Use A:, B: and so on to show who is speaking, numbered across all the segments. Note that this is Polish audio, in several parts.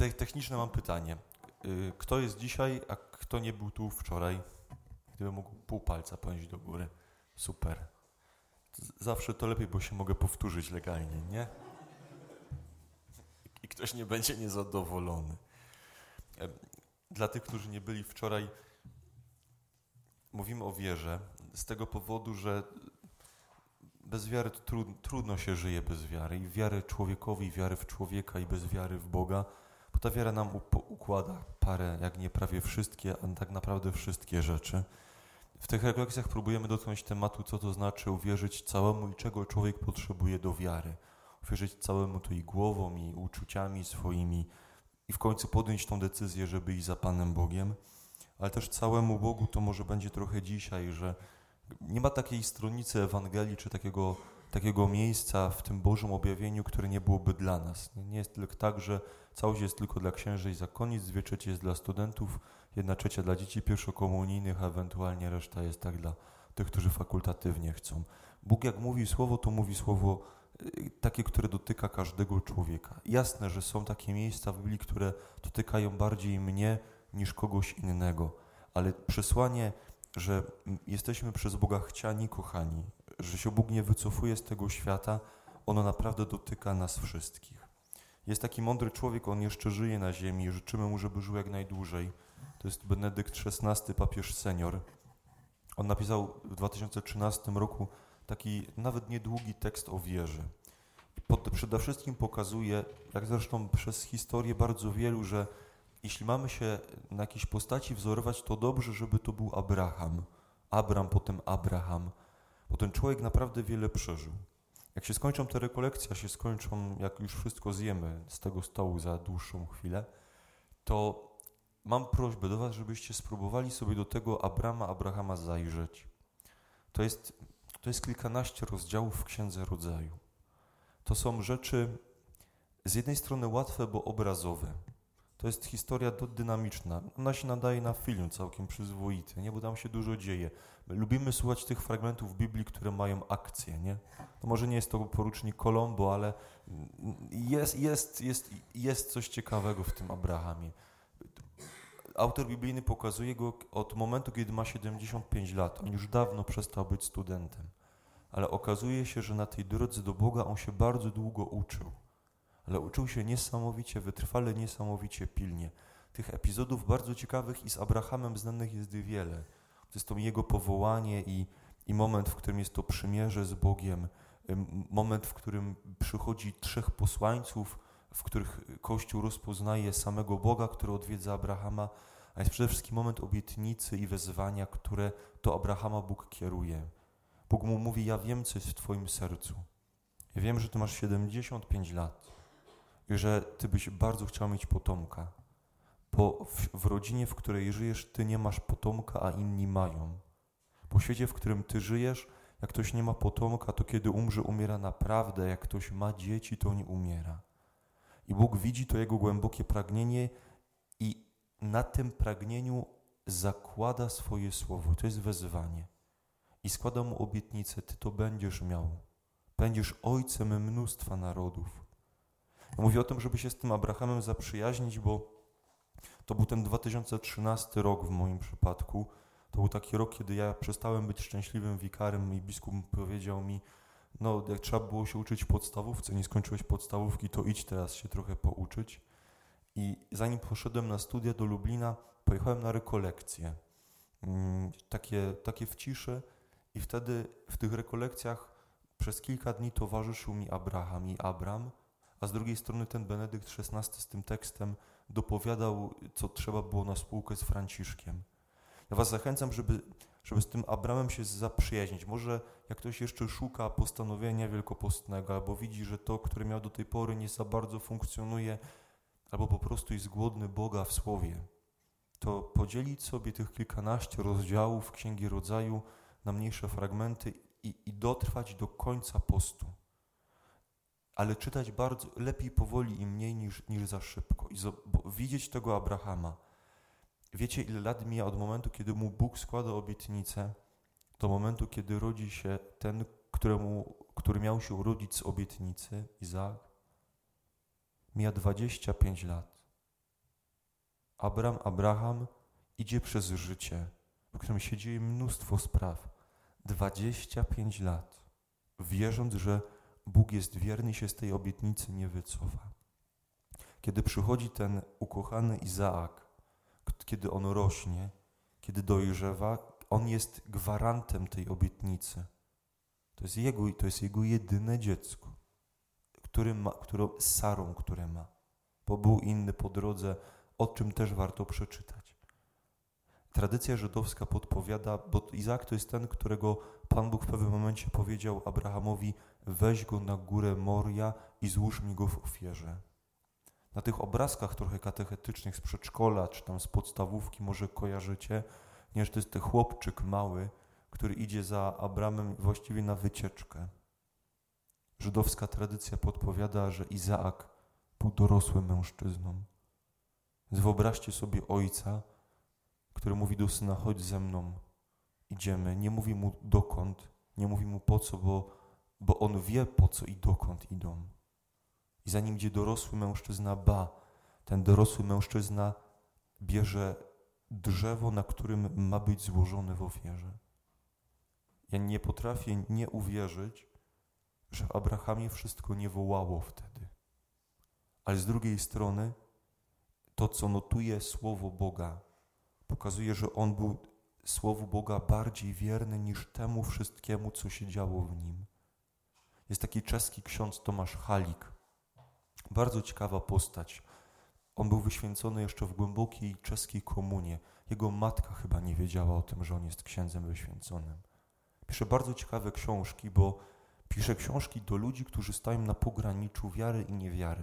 A: te, techniczne mam pytanie. Y, kto jest dzisiaj, a kto nie był tu wczoraj? Gdybym mógł pół palca ponieść do góry. Super. Zawsze to lepiej, bo się mogę powtórzyć legalnie, nie? I ktoś nie będzie niezadowolony. Dla tych, którzy nie byli wczoraj, mówimy o wierze z tego powodu, że bez wiary trudno się żyje bez wiary. I wiary człowiekowi, i wiary w człowieka, i bez wiary w Boga, bo ta wiara nam układa parę, jak nie prawie wszystkie, a tak naprawdę wszystkie rzeczy. W tych refleksjach próbujemy dotknąć tematu, co to znaczy uwierzyć całemu i czego człowiek potrzebuje do wiary. Uwierzyć całemu to i głową, i uczuciami swoimi, i w końcu podjąć tą decyzję, żeby iść za Panem Bogiem. Ale też całemu Bogu to może będzie trochę dzisiaj, że nie ma takiej stronicy Ewangelii, czy takiego, takiego miejsca w tym Bożym objawieniu, które nie byłoby dla nas. Nie jest tylko tak, że całość jest tylko dla księży i zakonnic, dwie trzecie jest dla studentów, jedna trzecia dla dzieci pierwszokomunijnych, a ewentualnie reszta jest tak dla tych, którzy fakultatywnie chcą. Bóg jak mówi słowo, to mówi słowo y, takie, które dotyka każdego człowieka. Jasne, że są takie miejsca w Biblii, które dotykają bardziej mnie niż kogoś innego, ale przesłanie że jesteśmy przez Boga chciani, kochani, że się Bóg nie wycofuje z tego świata, ono naprawdę dotyka nas wszystkich. Jest taki mądry człowiek, on jeszcze żyje na ziemi i życzymy mu, żeby żył jak najdłużej. To jest Benedykt XVI, papież senior. On napisał w 2013 roku taki nawet niedługi tekst o wierze. Pod, przede wszystkim pokazuje, jak zresztą przez historię bardzo wielu, że jeśli mamy się na jakiejś postaci wzorować, to dobrze, żeby to był Abraham. Abram, potem Abraham, bo ten człowiek naprawdę wiele przeżył. Jak się skończą te rekolekcje, się skończą, jak już wszystko zjemy z tego stołu za dłuższą chwilę, to mam prośbę do Was, żebyście spróbowali sobie do tego Abrama, Abrahama zajrzeć. To jest, to jest kilkanaście rozdziałów w Księdze Rodzaju. To są rzeczy z jednej strony łatwe, bo obrazowe. To jest historia dynamiczna. Ona się nadaje na film całkiem przyzwoity, nie? bo tam się dużo dzieje. My lubimy słuchać tych fragmentów Biblii, które mają akcję. Nie? To może nie jest to porucznik Kolombo, ale jest, jest, jest, jest coś ciekawego w tym Abrahamie. Autor biblijny pokazuje go od momentu, kiedy ma 75 lat. On już dawno przestał być studentem. Ale okazuje się, że na tej drodze do Boga on się bardzo długo uczył ale uczył się niesamowicie, wytrwale, niesamowicie pilnie. Tych epizodów bardzo ciekawych i z Abrahamem znanych jest wiele. To jest to jego powołanie i, i moment, w którym jest to przymierze z Bogiem, moment, w którym przychodzi trzech posłańców, w których Kościół rozpoznaje samego Boga, który odwiedza Abrahama, a jest przede wszystkim moment obietnicy i wezwania, które to Abrahama Bóg kieruje. Bóg mu mówi: Ja wiem, co jest w Twoim sercu. Ja wiem, że Ty masz 75 lat że Ty byś bardzo chciał mieć potomka, bo w, w rodzinie, w której żyjesz, Ty nie masz potomka, a inni mają. Po świecie, w którym Ty żyjesz, jak ktoś nie ma potomka, to kiedy umrze, umiera naprawdę. Jak ktoś ma dzieci, to nie umiera. I Bóg widzi to jego głębokie pragnienie i na tym pragnieniu zakłada swoje słowo. To jest wezwanie. I składa mu obietnicę: Ty to będziesz miał. Będziesz ojcem mnóstwa narodów. Mówię o tym, żeby się z tym Abrahamem zaprzyjaźnić, bo to był ten 2013 rok w moim przypadku. To był taki rok, kiedy ja przestałem być szczęśliwym wikarem i biskup powiedział mi, no jak trzeba było się uczyć podstawówce, nie skończyłeś podstawówki, to idź teraz się trochę pouczyć. I zanim poszedłem na studia do Lublina, pojechałem na rekolekcje, mm, takie, takie w ciszy i wtedy w tych rekolekcjach przez kilka dni towarzyszył mi Abraham i Abram, a z drugiej strony ten Benedykt XVI z tym tekstem dopowiadał, co trzeba było na spółkę z Franciszkiem. Ja Was zachęcam, żeby, żeby z tym Abramem się zaprzyjaźnić. Może jak ktoś jeszcze szuka postanowienia wielkopostnego, albo widzi, że to, które miał do tej pory, nie za bardzo funkcjonuje, albo po prostu jest głodny Boga w Słowie, to podzielić sobie tych kilkanaście rozdziałów Księgi Rodzaju na mniejsze fragmenty i, i dotrwać do końca postu ale czytać bardzo lepiej powoli i mniej niż, niż za szybko. I bo widzieć tego Abrahama. Wiecie, ile lat mija od momentu, kiedy mu Bóg składa obietnicę, do momentu, kiedy rodzi się ten, któremu, który miał się urodzić z obietnicy, Izaak? Mija 25 lat. Abraham, Abraham idzie przez życie, w którym się dzieje mnóstwo spraw. 25 lat, wierząc, że Bóg jest wierny i się z tej obietnicy nie wycofa. Kiedy przychodzi ten ukochany Izaak, kiedy on rośnie, kiedy dojrzewa, on jest gwarantem tej obietnicy. To jest jego, to jest jego jedyne dziecko, który ma, które, Sarą, które ma. Bo był inny po drodze, o czym też warto przeczytać. Tradycja żydowska podpowiada, bo Izaak to jest ten, którego Pan Bóg w pewnym momencie powiedział Abrahamowi: weź go na górę Moria i złóż mi go w ofierze. Na tych obrazkach trochę katechetycznych z przedszkola czy tam z podstawówki może kojarzycie, nie, że to jest ten chłopczyk mały, który idzie za Abramem właściwie na wycieczkę. Żydowska tradycja podpowiada, że Izaak był dorosłym mężczyzną. Wyobraźcie sobie ojca, który mówi do syna: chodź ze mną, idziemy. Nie mówi mu dokąd, nie mówi mu po co, bo, bo on wie po co i dokąd idą. I zanim idzie dorosły mężczyzna, ba, ten dorosły mężczyzna bierze drzewo, na którym ma być złożone w ofierze. Ja nie potrafię nie uwierzyć, że w Abrahamie wszystko nie wołało wtedy. Ale z drugiej strony, to, co notuje Słowo Boga, pokazuje, że on był Słowu Boga bardziej wierny niż temu wszystkiemu, co się działo w nim. Jest taki czeski ksiądz Tomasz Halik. Bardzo ciekawa postać. On był wyświęcony jeszcze w głębokiej czeskiej komunie. Jego matka chyba nie wiedziała o tym, że on jest księdzem wyświęconym. Pisze bardzo ciekawe książki, bo pisze książki do ludzi, którzy stają na pograniczu wiary i niewiary.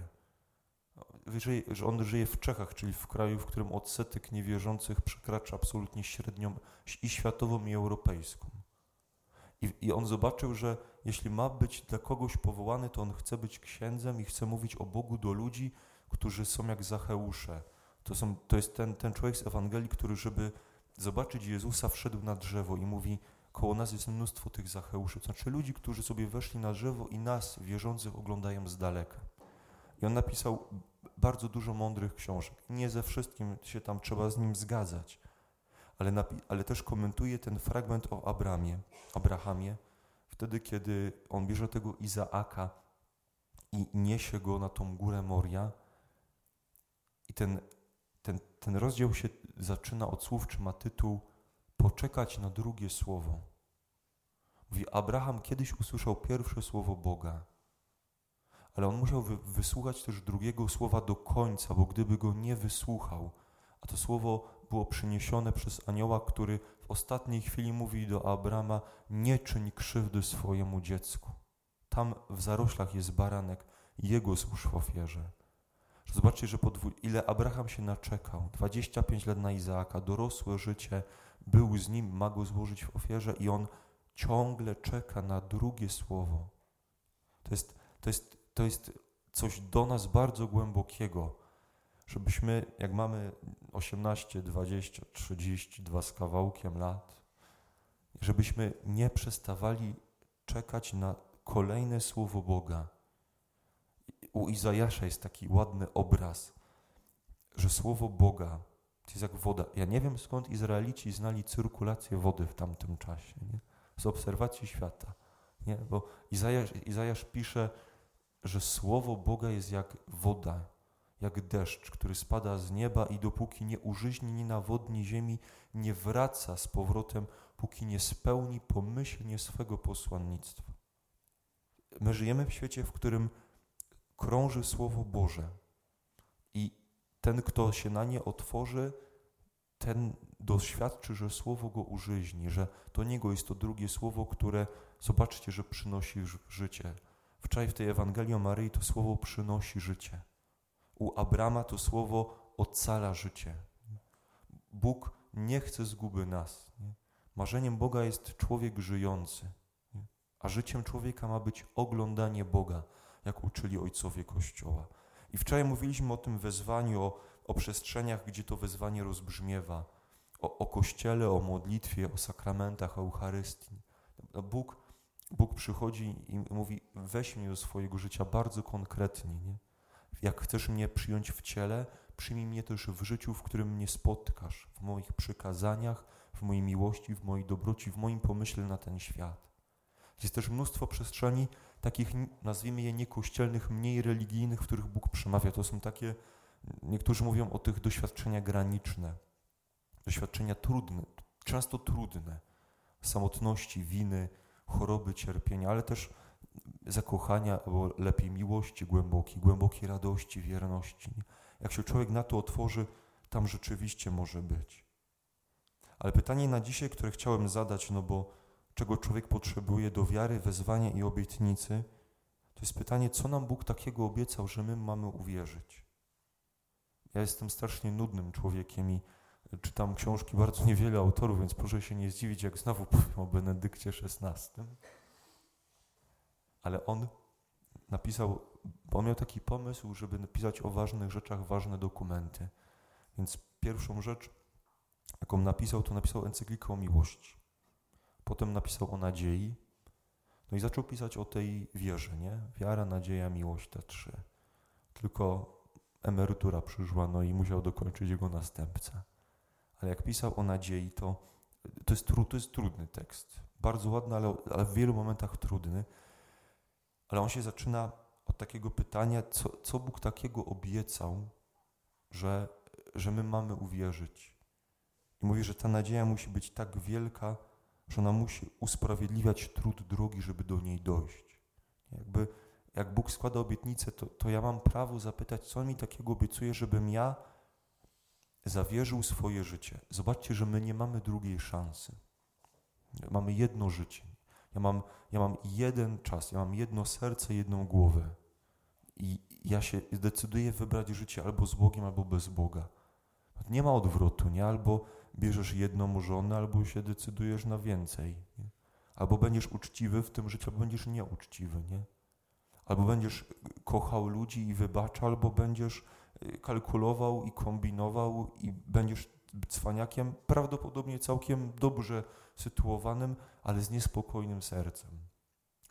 A: Że on żyje w Czechach, czyli w kraju, w którym odsetek niewierzących przekracza absolutnie średnią i światową, i europejską. I, I on zobaczył, że jeśli ma być dla kogoś powołany, to on chce być księdzem i chce mówić o Bogu do ludzi, którzy są jak Zacheusze. To, są, to jest ten, ten człowiek z Ewangelii, który, żeby zobaczyć Jezusa, wszedł na drzewo i mówi, koło nas jest mnóstwo tych Zacheuszy. To znaczy ludzi, którzy sobie weszli na drzewo i nas, wierzących, oglądają z daleka. I on napisał bardzo dużo mądrych książek. Nie ze wszystkim się tam trzeba z nim zgadzać, ale, ale też komentuje ten fragment o Abramie, Abrahamie, wtedy, kiedy on bierze tego Izaaka i niesie go na tą górę Moria. I ten, ten, ten rozdział się zaczyna od słów, czy ma tytuł Poczekać na drugie słowo. Mówi, Abraham kiedyś usłyszał pierwsze słowo Boga, ale on musiał wy, wysłuchać też drugiego słowa do końca, bo gdyby go nie wysłuchał, a to słowo było przyniesione przez anioła, który w ostatniej chwili mówi do Abrama: Nie czyń krzywdy swojemu dziecku. Tam w zaroślach jest baranek, jego złóż w ofierze. Zobaczcie, że po dwu... ile Abraham się naczekał. 25 lat na Izaaka, dorosłe życie, był z nim, ma go złożyć w ofierze i on ciągle czeka na drugie słowo. To jest, to jest, to jest coś do nas bardzo głębokiego, żebyśmy, jak mamy 18, 20, 32 z kawałkiem lat, żebyśmy nie przestawali czekać na kolejne słowo Boga. U Izajasza jest taki ładny obraz, że słowo Boga to jest jak woda. Ja nie wiem skąd Izraelici znali cyrkulację wody w tamtym czasie, nie? z obserwacji świata. Nie? Bo Izajasz, Izajasz pisze, że słowo Boga jest jak woda, jak deszcz, który spada z nieba i dopóki nie użyźni, nie nawodni ziemi, nie wraca z powrotem, póki nie spełni pomyślnie swego posłannictwa. My żyjemy w świecie, w którym krąży Słowo Boże i ten, kto się na nie otworzy, ten doświadczy, że Słowo go użyźni, że do niego jest to drugie Słowo, które, zobaczcie, że przynosi życie. Wczoraj w tej Ewangelii o Maryi to Słowo przynosi życie. U Abrama to Słowo ocala życie. Bóg nie chce zguby nas. Nie? Marzeniem Boga jest człowiek żyjący, nie? a życiem człowieka ma być oglądanie Boga, jak uczyli ojcowie Kościoła. I wczoraj mówiliśmy o tym wezwaniu, o, o przestrzeniach, gdzie to wezwanie rozbrzmiewa, o, o Kościele, o modlitwie, o sakramentach, o Eucharystii. No, Bóg, Bóg przychodzi i mówi, weź mnie do swojego życia bardzo konkretnie. Nie? Jak chcesz mnie przyjąć w ciele, przyjmij mnie też w życiu, w którym mnie spotkasz, w moich przykazaniach, w mojej miłości, w mojej dobroci, w moim pomyśle na ten świat. Jest też mnóstwo przestrzeni takich, nazwijmy je niekościelnych, mniej religijnych, w których Bóg przemawia. To są takie, niektórzy mówią o tych doświadczenia graniczne, doświadczenia trudne, często trudne, samotności, winy, choroby, cierpienia, ale też zakochania, albo lepiej miłości głębokiej, głębokiej radości, wierności. Jak się człowiek na to otworzy, tam rzeczywiście może być. Ale pytanie na dzisiaj, które chciałem zadać, no bo czego człowiek potrzebuje do wiary, wezwania i obietnicy, to jest pytanie, co nam Bóg takiego obiecał, że my mamy uwierzyć. Ja jestem strasznie nudnym człowiekiem i czytam książki bardzo niewiele autorów, więc proszę się nie zdziwić, jak znowu powiem o Benedykcie XVI. Ale on napisał, bo miał taki pomysł, żeby napisać o ważnych rzeczach ważne dokumenty. Więc pierwszą rzecz, jaką napisał, to napisał encyklikę o miłości. Potem napisał o nadziei. No i zaczął pisać o tej wierze, nie? Wiara, nadzieja, miłość, te trzy. Tylko emerytura przyszła, no i musiał dokończyć jego następca. Ale jak pisał o nadziei, to to jest, to jest trudny tekst. Bardzo ładny, ale, ale w wielu momentach trudny. Ale on się zaczyna od takiego pytania, co, co Bóg takiego obiecał, że, że my mamy uwierzyć. I mówi, że ta nadzieja musi być tak wielka, że ona musi usprawiedliwiać trud drogi, żeby do niej dojść. Jakby, jak Bóg składa obietnicę, to, to ja mam prawo zapytać, co on mi takiego obiecuje, żebym ja zawierzył swoje życie. Zobaczcie, że my nie mamy drugiej szansy. Mamy jedno życie. Ja mam, ja mam jeden czas, ja mam jedno serce, jedną głowę. I ja się decyduję wybrać życie albo z Bogiem, albo bez Boga. Nie ma odwrotu, nie? Albo bierzesz jedną żonę, albo się decydujesz na więcej. Nie? Albo będziesz uczciwy w tym życiu, albo będziesz nieuczciwy, nie? Albo będziesz kochał ludzi i wybacza, albo będziesz kalkulował i kombinował i będziesz cwaniakiem, prawdopodobnie całkiem dobrze sytuowanym, ale z niespokojnym sercem.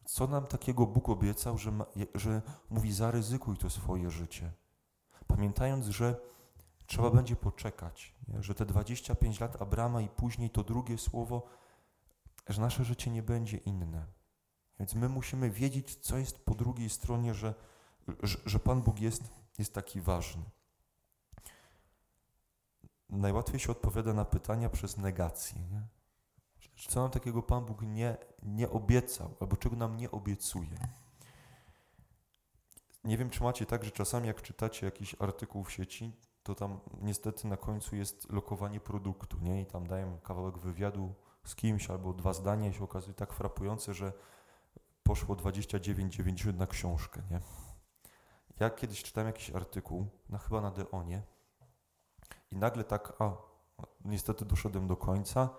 A: Co nam takiego Bóg obiecał, że, ma, że mówi zaryzykuj to swoje życie, pamiętając, że trzeba będzie poczekać, nie? że te 25 lat Abrama i później to drugie słowo, że nasze życie nie będzie inne. Więc my musimy wiedzieć, co jest po drugiej stronie, że, że, że Pan Bóg jest, jest taki ważny. Najłatwiej się odpowiada na pytania przez negację. Nie? Co nam takiego Pan Bóg nie, nie obiecał, albo czego nam nie obiecuje. Nie wiem, czy macie tak, że czasami jak czytacie jakiś artykuł w sieci, to tam niestety na końcu jest lokowanie produktu, nie? I tam dają kawałek wywiadu z kimś albo dwa zdania i się okazuje tak frapujące, że poszło 29,90 na książkę, nie? Ja kiedyś czytałem jakiś artykuł, na, chyba na Deonie i nagle tak, a niestety doszedłem do końca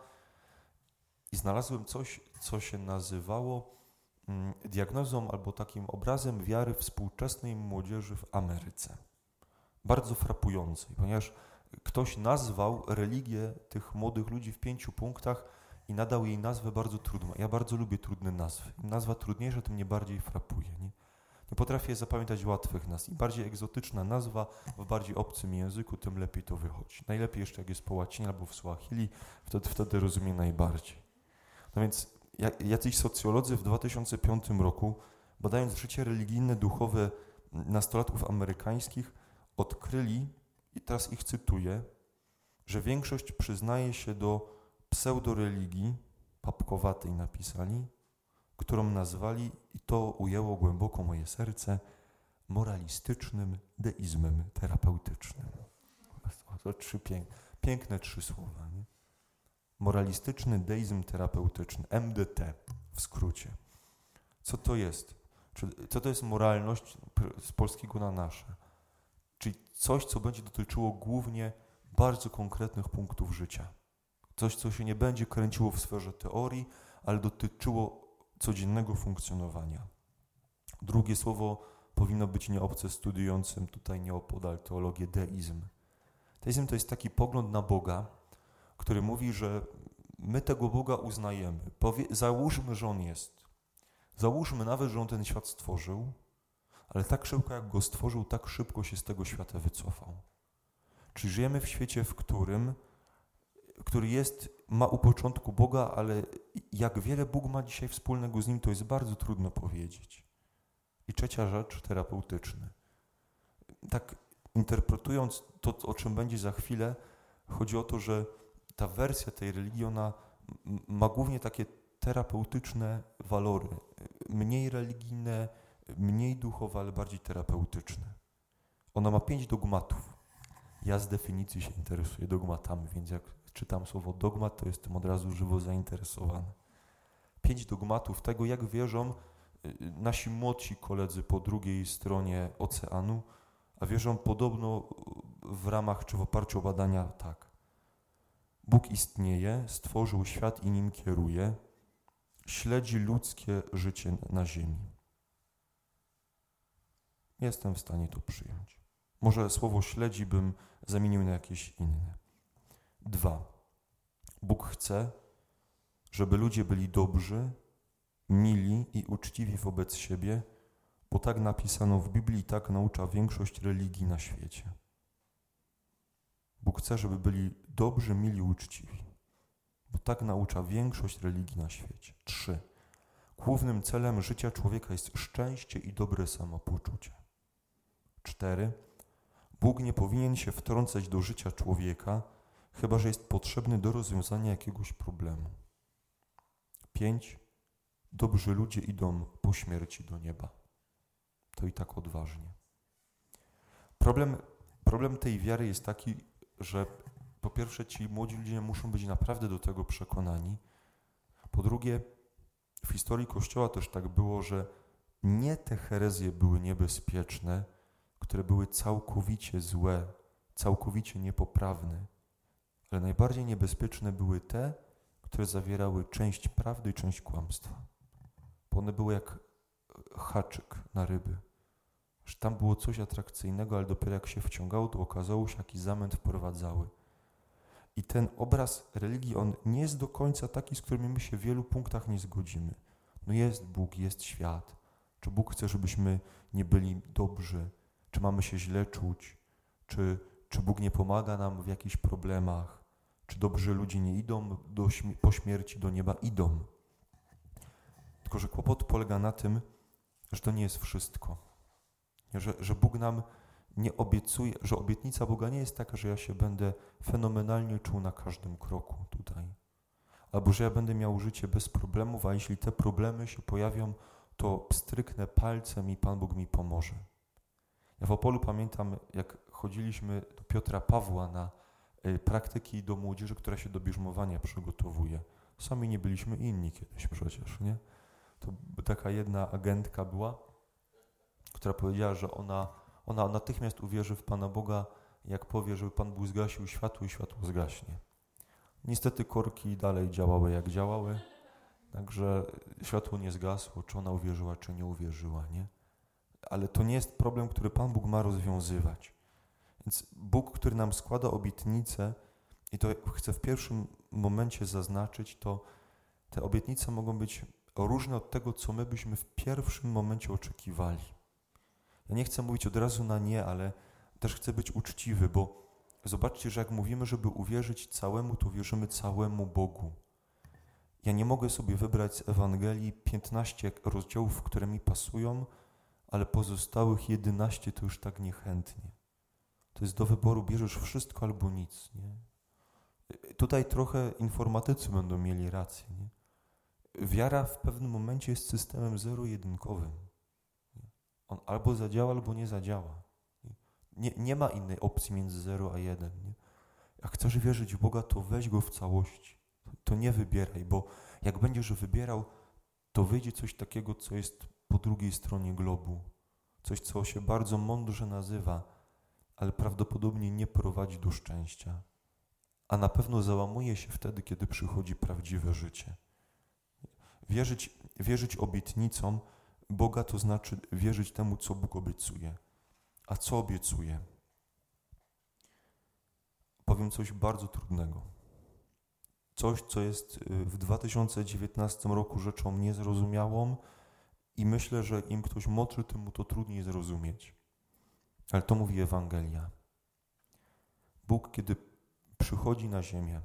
A: i znalazłem coś, co się nazywało mm, diagnozą albo takim obrazem wiary współczesnej młodzieży w Ameryce. Bardzo frapującej, ponieważ ktoś nazwał religię tych młodych ludzi w pięciu punktach i nadał jej nazwę bardzo trudną. Ja bardzo lubię trudne nazwy. Im nazwa trudniejsza, tym mnie bardziej frapuje. Nie potrafię zapamiętać łatwych nazw. Im bardziej egzotyczna nazwa w bardziej obcym języku, tym lepiej to wychodzi. Najlepiej jeszcze jak jest po łacinie albo w Swahili, wtedy, wtedy rozumiem najbardziej. No więc jacyś socjolodzy w 2005 roku, badając życie religijne, duchowe nastolatków amerykańskich, odkryli, i teraz ich cytuję, że większość przyznaje się do pseudoreligii, papkowatej napisali, którą nazwali, i to ujęło głęboko moje serce, moralistycznym deizmem terapeutycznym. To trzy piękne, piękne trzy słowa. Nie? Moralistyczny deizm terapeutyczny, MDT w skrócie. Co to jest? Co to jest moralność z polskiego na nasze? Czyli coś, co będzie dotyczyło głównie bardzo konkretnych punktów życia. Coś, co się nie będzie kręciło w sferze teorii, ale dotyczyło codziennego funkcjonowania. Drugie słowo powinno być nieobce studiującym tutaj nieopodal teologię deizm. Deizm to jest taki pogląd na Boga, który mówi, że my tego Boga uznajemy. Powie, załóżmy, że On jest. Załóżmy nawet, że On ten świat stworzył, ale tak szybko jak go stworzył, tak szybko się z tego świata wycofał. Czy żyjemy w świecie, w którym, który jest, ma u początku Boga, ale jak wiele Bóg ma dzisiaj wspólnego z Nim, to jest bardzo trudno powiedzieć. I trzecia rzecz, terapeutyczny. Tak interpretując to, o czym będzie za chwilę, chodzi o to, że ta wersja tej religii, ona ma głównie takie terapeutyczne walory. Mniej religijne, mniej duchowe, ale bardziej terapeutyczne. Ona ma pięć dogmatów. Ja z definicji się interesuję dogmatami, więc jak czytam słowo dogmat, to jestem od razu żywo zainteresowany. Pięć dogmatów tego, jak wierzą y, nasi młodsi koledzy po drugiej stronie oceanu, a wierzą podobno w ramach czy w oparciu o badania tak. Bóg istnieje, stworzył świat i nim kieruje, śledzi ludzkie życie na ziemi. Jestem w stanie to przyjąć. Może słowo śledzi bym zamienił na jakieś inne. Dwa. Bóg chce, żeby ludzie byli dobrzy, mili i uczciwi wobec siebie, bo tak napisano w Biblii, tak naucza większość religii na świecie. Bóg chce, żeby byli dobrzy, mili, uczciwi, bo tak naucza większość religii na świecie. Trzy. Głównym celem życia człowieka jest szczęście i dobre samopoczucie. Cztery. Bóg nie powinien się wtrącać do życia człowieka, chyba że jest potrzebny do rozwiązania jakiegoś problemu. Pięć. Dobrzy ludzie idą po śmierci do nieba. To i tak odważnie. Problem, problem tej wiary jest taki, że po pierwsze ci młodzi ludzie muszą być naprawdę do tego przekonani. Po drugie, w historii Kościoła też tak było, że nie te herezje były niebezpieczne, które były całkowicie złe, całkowicie niepoprawne, ale najbardziej niebezpieczne były te, które zawierały część prawdy i część kłamstwa. Bo one były jak haczyk na ryby. Że tam było coś atrakcyjnego, ale dopiero jak się wciągało, to okazało się, jaki zamęt wprowadzały. I ten obraz religii, on nie jest do końca taki, z którym my się w wielu punktach nie zgodzimy. No jest Bóg, jest świat. Czy Bóg chce, żebyśmy nie byli dobrzy? Czy mamy się źle czuć? Czy, czy Bóg nie pomaga nam w jakichś problemach? Czy dobrzy ludzie nie idą do, po śmierci do nieba? Idą. Tylko, że kłopot polega na tym, że to nie jest wszystko. Że, że Bóg nam nie obiecuje, że obietnica Boga nie jest taka, że ja się będę fenomenalnie czuł na każdym kroku tutaj. Albo że ja będę miał życie bez problemów, a jeśli te problemy się pojawią, to pstryknę palcem i Pan Bóg mi pomoże. Ja w Opolu pamiętam, jak chodziliśmy do Piotra Pawła na praktyki do młodzieży, która się do bierzmowania przygotowuje. Sami nie byliśmy inni kiedyś przecież, nie? To taka jedna agentka była, która powiedziała, że ona, ona natychmiast uwierzy w Pana Boga, jak powie, żeby Pan Bóg zgasił światło i światło zgaśnie. Niestety korki dalej działały jak działały, także światło nie zgasło, czy ona uwierzyła, czy nie uwierzyła, nie? Ale to nie jest problem, który Pan Bóg ma rozwiązywać. Więc Bóg, który nam składa obietnice, i to chcę w pierwszym momencie zaznaczyć, to te obietnice mogą być różne od tego, co my byśmy w pierwszym momencie oczekiwali. Ja nie chcę mówić od razu na nie, ale też chcę być uczciwy, bo zobaczcie, że jak mówimy, żeby uwierzyć całemu, to wierzymy całemu Bogu. Ja nie mogę sobie wybrać z Ewangelii 15 rozdziałów, które mi pasują, ale pozostałych 11 to już tak niechętnie. To jest do wyboru, bierzesz wszystko albo nic. Nie? Tutaj trochę informatycy będą mieli rację. Nie? Wiara w pewnym momencie jest systemem zero-jedynkowym. On albo zadziała, albo nie zadziała. Nie, nie ma innej opcji między 0 a 1. Nie? Jak chcesz wierzyć w Boga, to weź Go w całości. To nie wybieraj, bo jak będziesz wybierał, to wyjdzie coś takiego, co jest po drugiej stronie globu. Coś, co się bardzo mądrze nazywa, ale prawdopodobnie nie prowadzi do szczęścia. A na pewno załamuje się wtedy, kiedy przychodzi prawdziwe życie. Wierzyć, wierzyć obietnicom Boga to znaczy wierzyć temu, co Bóg obiecuje. A co obiecuje? Powiem coś bardzo trudnego. Coś, co jest y, w 2019 roku rzeczą niezrozumiałą i myślę, że im ktoś młodszy, tym mu to trudniej zrozumieć. Ale to mówi Ewangelia. Bóg kiedy przychodzi na ziemię,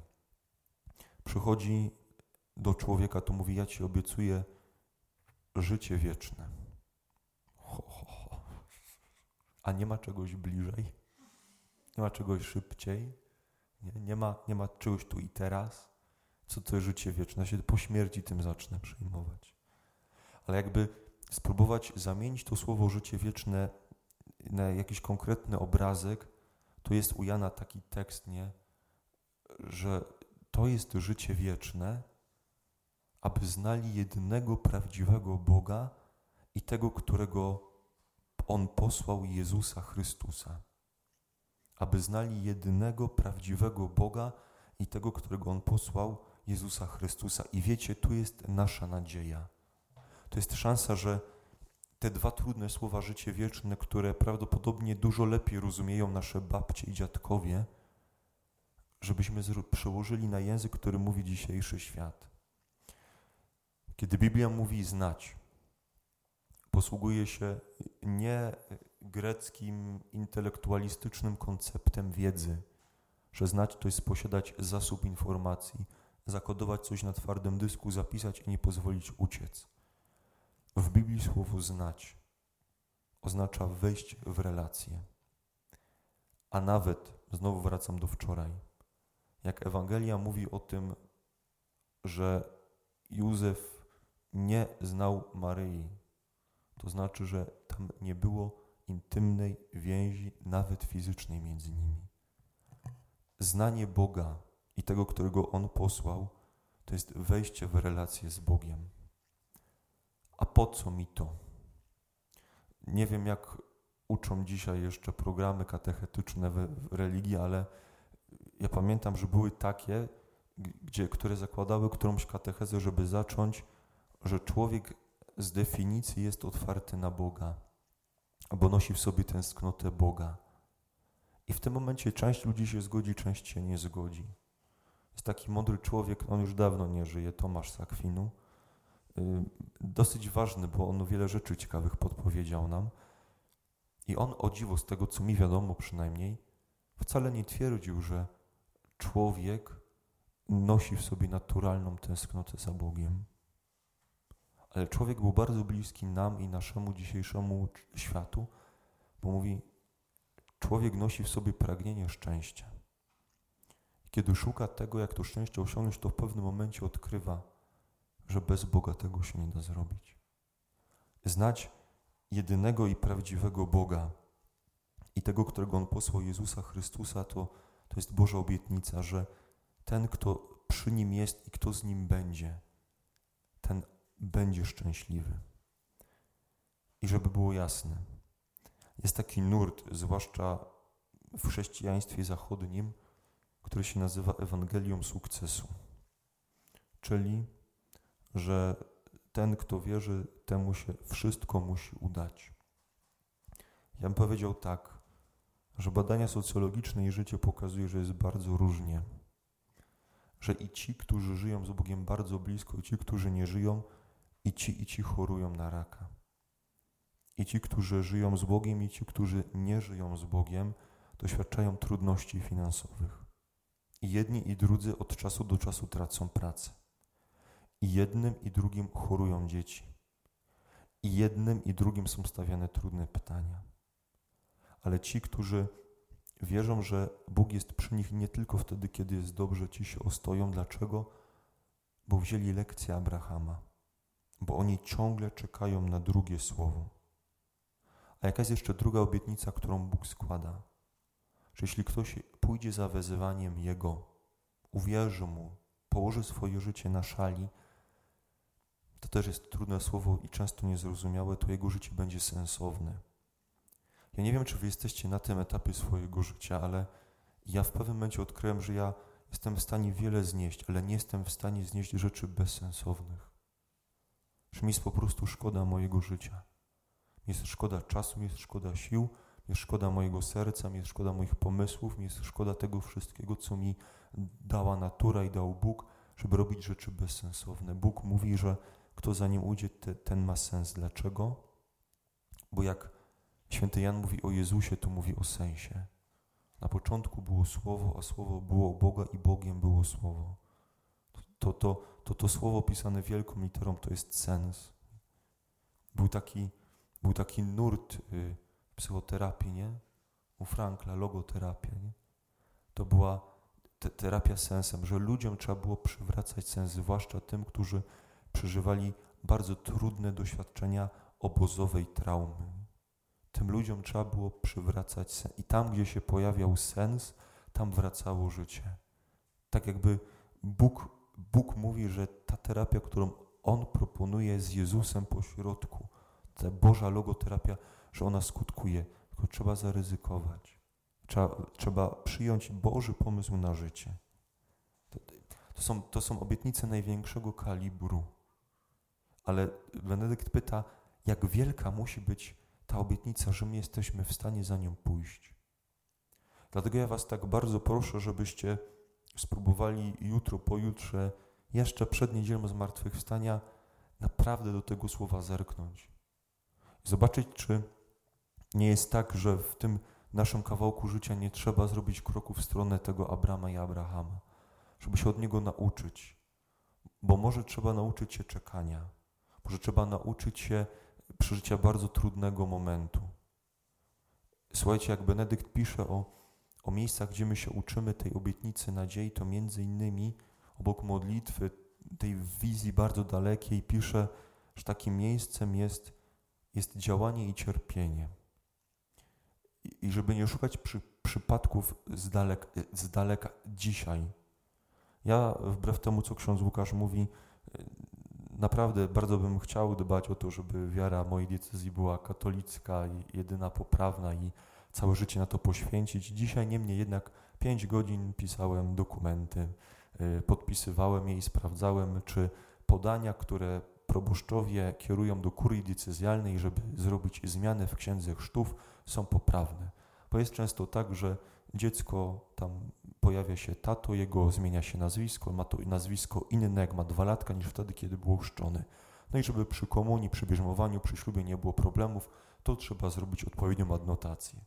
A: przychodzi do człowieka, to mówi: Ja ci obiecuję życie wieczne. Ho, ho, ho. A nie ma czegoś bliżej, nie ma czegoś szybciej, nie, nie, ma, nie ma czegoś tu i teraz. Co to jest życie wieczne? Ja się po śmierci tym zacznę przejmować. Ale jakby spróbować zamienić to słowo życie wieczne na jakiś konkretny obrazek, to jest u Jana taki tekst, nie? Że to jest życie wieczne, aby znali jedynego prawdziwego Boga i tego, którego On posłał Jezusa Chrystusa. Aby znali jedynego prawdziwego Boga i tego, którego On posłał Jezusa Chrystusa. I wiecie, tu jest nasza nadzieja. To jest szansa, że te dwa trudne słowa życie wieczne, które prawdopodobnie dużo lepiej rozumieją nasze babcie i dziadkowie, żebyśmy przełożyli na język, który mówi dzisiejszy świat. Kiedy Biblia mówi znać, posługuje się nie greckim intelektualistycznym konceptem wiedzy, że znać to jest posiadać zasób informacji, zakodować coś na twardym dysku, zapisać i nie pozwolić uciec. W Biblii słowo znać oznacza wejść w relację. A nawet, znowu wracam do wczoraj, jak Ewangelia mówi o tym, że Józef nie znał Maryi, to znaczy, że tam nie było intymnej więzi, nawet fizycznej między nimi. Znanie Boga i tego, którego On posłał, to jest wejście w relację z Bogiem. A po co mi to? Nie wiem, jak uczą dzisiaj jeszcze programy katechetyczne w, religii, ale ja pamiętam, że były takie, gdzie, które zakładały którąś katechezę, żeby zacząć, że człowiek z definicji jest otwarty na Boga, albo nosi w sobie tęsknotę Boga. I w tym momencie część ludzi się zgodzi, część się nie zgodzi. Jest taki mądry człowiek, on już dawno nie żyje, Tomasz Sakwinu. Y, dosyć ważny, bo on wiele rzeczy ciekawych podpowiedział nam. I on, o dziwo, z tego co mi wiadomo przynajmniej, wcale nie twierdził, że człowiek nosi w sobie naturalną tęsknotę za Bogiem. Ale człowiek był bardzo bliski nam i naszemu dzisiejszemu światu, bo mówi, człowiek nosi w sobie pragnienie szczęścia. Kiedy szuka tego, jak to szczęście osiągnąć, to w pewnym momencie odkrywa, że bez Boga tego się nie da zrobić. Znać jedynego i prawdziwego Boga i tego, którego On posłał Jezusa Chrystusa, to, to jest Boża obietnica, że ten, kto przy Nim jest i kto z Nim będzie, ten będzie szczęśliwy. I żeby było jasne, jest taki nurt, zwłaszcza w chrześcijaństwie zachodnim, który się nazywa Ewangelią sukcesu. Czyli, że ten, kto wierzy, temu się wszystko musi udać. Ja bym powiedział tak, że badania socjologiczne i życie pokazuje, że jest bardzo różnie. Że i ci, którzy żyją z Bogiem bardzo blisko, i ci, którzy nie żyją, i ci, i ci chorują na raka. I ci, którzy żyją z Bogiem, i ci, którzy nie żyją z Bogiem, doświadczają trudności finansowych. I jedni i drudzy od czasu do czasu tracą pracę. I jednym i drugim chorują dzieci. I jednym i drugim są stawiane trudne pytania. Ale ci, którzy wierzą, że Bóg jest przy nich nie tylko wtedy, kiedy jest dobrze, ci się ostoją. Dlaczego? Bo wzięli lekcję Abrahama. Bo oni ciągle czekają na drugie słowo. A jaka jest jeszcze druga obietnica, którą Bóg składa? Że jeśli ktoś pójdzie za wezwaniem Jego, uwierzy Mu, położy swoje życie na szali, to też jest trudne słowo i często niezrozumiałe, to jego życie będzie sensowne. Ja nie wiem, czy wy jesteście na tym etapie swojego życia, ale ja w pewnym momencie odkryłem, że ja jestem w stanie wiele znieść, ale nie jestem w stanie znieść rzeczy bezsensownych. Że mi jest po prostu szkoda mojego życia. Mi jest szkoda czasu, mi jest szkoda sił, mi jest szkoda mojego serca, mi jest szkoda moich pomysłów, mi jest szkoda tego wszystkiego, co mi dała natura i dał Bóg, żeby robić rzeczy bezsensowne. Bóg mówi, że kto za nim ujdzie, te, ten ma sens. Dlaczego? Bo jak święty Jan mówi o Jezusie, to mówi o sensie. Na początku było Słowo, a Słowo było Boga i Bogiem było Słowo. To to, to, to Słowo pisane wielką literą to jest sens. Był taki, był taki nurt y, psychoterapii, nie? U Frankla, logoterapia, nie? To była te, terapia sensem, że ludziom trzeba było przywracać sens, zwłaszcza tym, którzy przeżywali bardzo trudne doświadczenia obozowej traumy. Tym ludziom trzeba było przywracać sens. I tam, gdzie się pojawiał sens, tam wracało życie. Tak jakby Bóg, Bóg mówi, że ta terapia, którą On proponuje z Jezusem po środku, ta Boża logoterapia, że ona skutkuje, tylko trzeba zaryzykować. Trzeba, trzeba przyjąć Boży pomysł na życie. To, to, są, to są obietnice największego kalibru. Ale Benedykt pyta, jak wielka musi być ta obietnica, że my jesteśmy w stanie za nią pójść. Dlatego ja Was tak bardzo proszę, żebyście spróbowali jutro, pojutrze, jeszcze przed niedzielą zmartwychwstania, naprawdę do tego słowa zerknąć. Zobaczyć, czy nie jest tak, że w tym naszym kawałku życia nie trzeba zrobić kroku w stronę tego Abrama i Abrahama, żeby się od niego nauczyć. Bo może trzeba nauczyć się czekania, może trzeba nauczyć się przeżycia bardzo trudnego momentu. Słuchajcie, jak Benedykt pisze o, o miejscach, gdzie my się uczymy tej obietnicy nadziei, to między innymi obok modlitwy, tej wizji bardzo dalekiej, pisze, że takim miejscem jest, jest działanie i cierpienie. I, i żeby nie szukać przy, przypadków z, dalek, z daleka dzisiaj. Ja, wbrew temu, co ksiądz Łukasz mówi, naprawdę bardzo bym chciał dbać o to, żeby wiara mojej decyzji była katolicka i jedyna poprawna i całe życie na to poświęcić. Dzisiaj niemniej jednak pięć godzin pisałem dokumenty, y, podpisywałem je i sprawdzałem, czy podania, które proboszczowie kierują do kurii decyzjalnej, żeby zrobić zmiany w księdze chrztów, są poprawne. Bo jest często tak, że dziecko tam pojawia się tato, jego zmienia się nazwisko, ma to nazwisko inne, jak ma dwa latka, niż wtedy, kiedy był chrzczony. No i żeby przy komunii, przy bierzmowaniu, przy ślubie nie było problemów, to trzeba zrobić odpowiednią adnotację.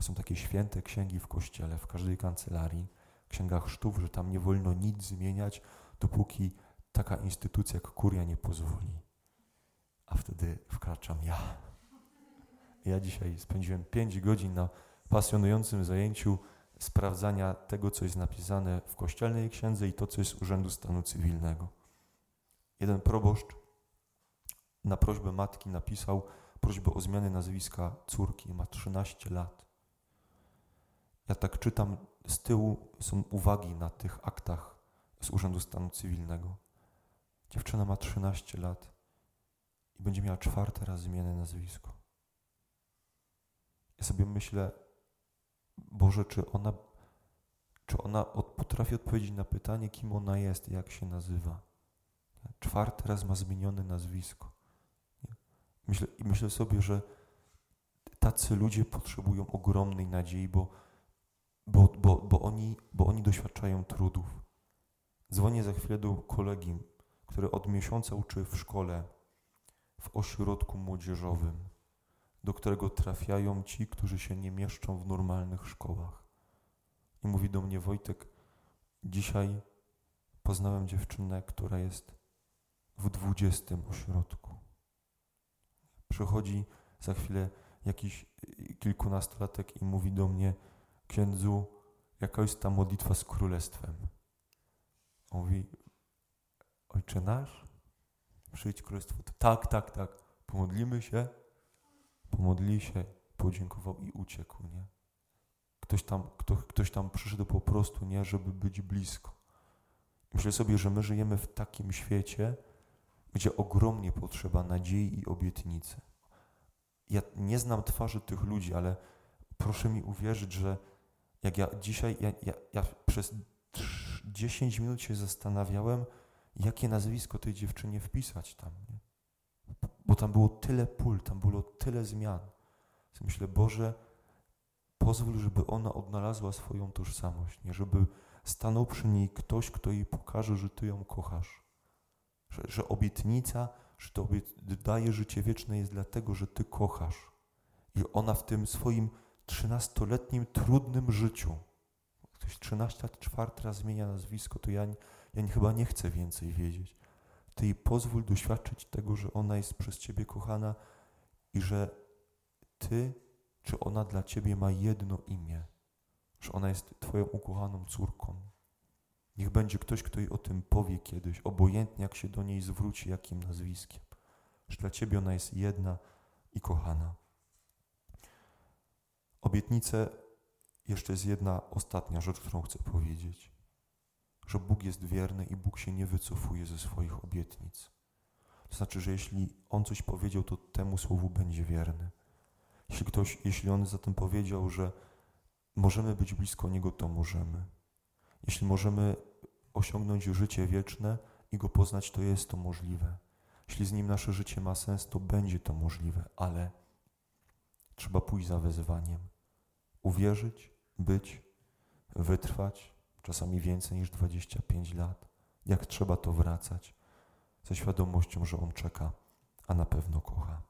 A: Są takie święte księgi w kościele, w każdej kancelarii, księga chrztów, że tam nie wolno nic zmieniać, dopóki taka instytucja jak kuria nie pozwoli. A wtedy wkraczam ja. Ja dzisiaj spędziłem pięć godzin na pasjonującym zajęciu sprawdzania tego, co jest napisane w kościelnej księdze i to, co jest z Urzędu Stanu Cywilnego. Jeden proboszcz na prośbę matki napisał prośbę o zmianę nazwiska córki. Ma 13 lat. Ja tak czytam, z tyłu są uwagi na tych aktach z Urzędu Stanu Cywilnego. Dziewczyna ma 13 lat i będzie miała czwarty raz zmianę nazwisko. Ja sobie myślę, Boże, czy ona, czy ona od, potrafi odpowiedzieć na pytanie, kim ona jest, jak się nazywa. Czwarty raz ma zmienione nazwisko. Myślę, I myślę sobie, że tacy ludzie potrzebują ogromnej nadziei, bo, bo, bo, bo, oni, bo oni doświadczają trudów. Dzwonię za chwilę do kolegi, który od miesiąca uczy w szkole, w ośrodku młodzieżowym do którego trafiają ci, którzy się nie mieszczą w normalnych szkołach. I mówi do mnie Wojtek, dzisiaj poznałem dziewczynę, która jest w dwudziestym ośrodku. Przychodzi za chwilę jakiś kilkunastolatek i mówi do mnie, księdzu, jaka jest ta modlitwa z królestwem? On mówi, ojcze nasz, przyjdź królestwo. Tak, tak, tak, pomodlimy się pomodli się, podziękował i uciekł, nie? Ktoś tam, kto, ktoś tam przyszedł po prostu, nie, żeby być blisko. Myślę sobie, że my żyjemy w takim świecie, gdzie ogromnie potrzeba nadziei i obietnicy. Ja nie znam twarzy tych ludzi, ale proszę mi uwierzyć, że jak ja dzisiaj, ja, ja, ja przez 10 minut się zastanawiałem, jakie nazwisko tej dziewczynie wpisać tam. Nie? Bo tam było tyle pól, tam było tyle zmian. Myślę, Boże, pozwól, żeby ona odnalazła swoją tożsamość, nie? żeby stanął przy niej ktoś, kto jej pokaże, że Ty ją kochasz. Że, że obietnica, że to obiet daje życie wieczne jest dlatego, że Ty kochasz. I ona w tym swoim trzynastoletnim trudnym życiu. Ktoś 13 lat, czwarty raz zmienia nazwisko, to ja, ja chyba nie chcę więcej wiedzieć. Ty jej pozwól doświadczyć tego, że ona jest przez Ciebie kochana i że Ty czy ona dla Ciebie ma jedno imię, że ona jest Twoją ukochaną córką. Niech będzie ktoś, kto jej o tym powie kiedyś, obojętnie jak się do niej zwróci, jakim nazwiskiem, że dla Ciebie ona jest jedna i kochana. Obietnicę jeszcze jest jedna ostatnia rzecz, którą chcę powiedzieć. Że Bóg jest wierny i Bóg się nie wycofuje ze swoich obietnic. To znaczy, że jeśli On coś powiedział, to temu słowu będzie wierny. Jeśli ktoś, jeśli On zatem powiedział, że możemy być blisko Niego, to możemy. Jeśli możemy osiągnąć życie wieczne i Go poznać, to jest to możliwe. Jeśli z Nim nasze życie ma sens, to będzie to możliwe, ale trzeba pójść za wezwaniem. Uwierzyć, być, wytrwać, czasami więcej niż 25 lat. Jak trzeba to wracać, ze świadomością, że On czeka, a na pewno kocha.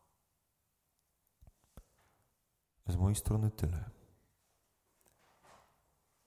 A: Z mojej strony tyle.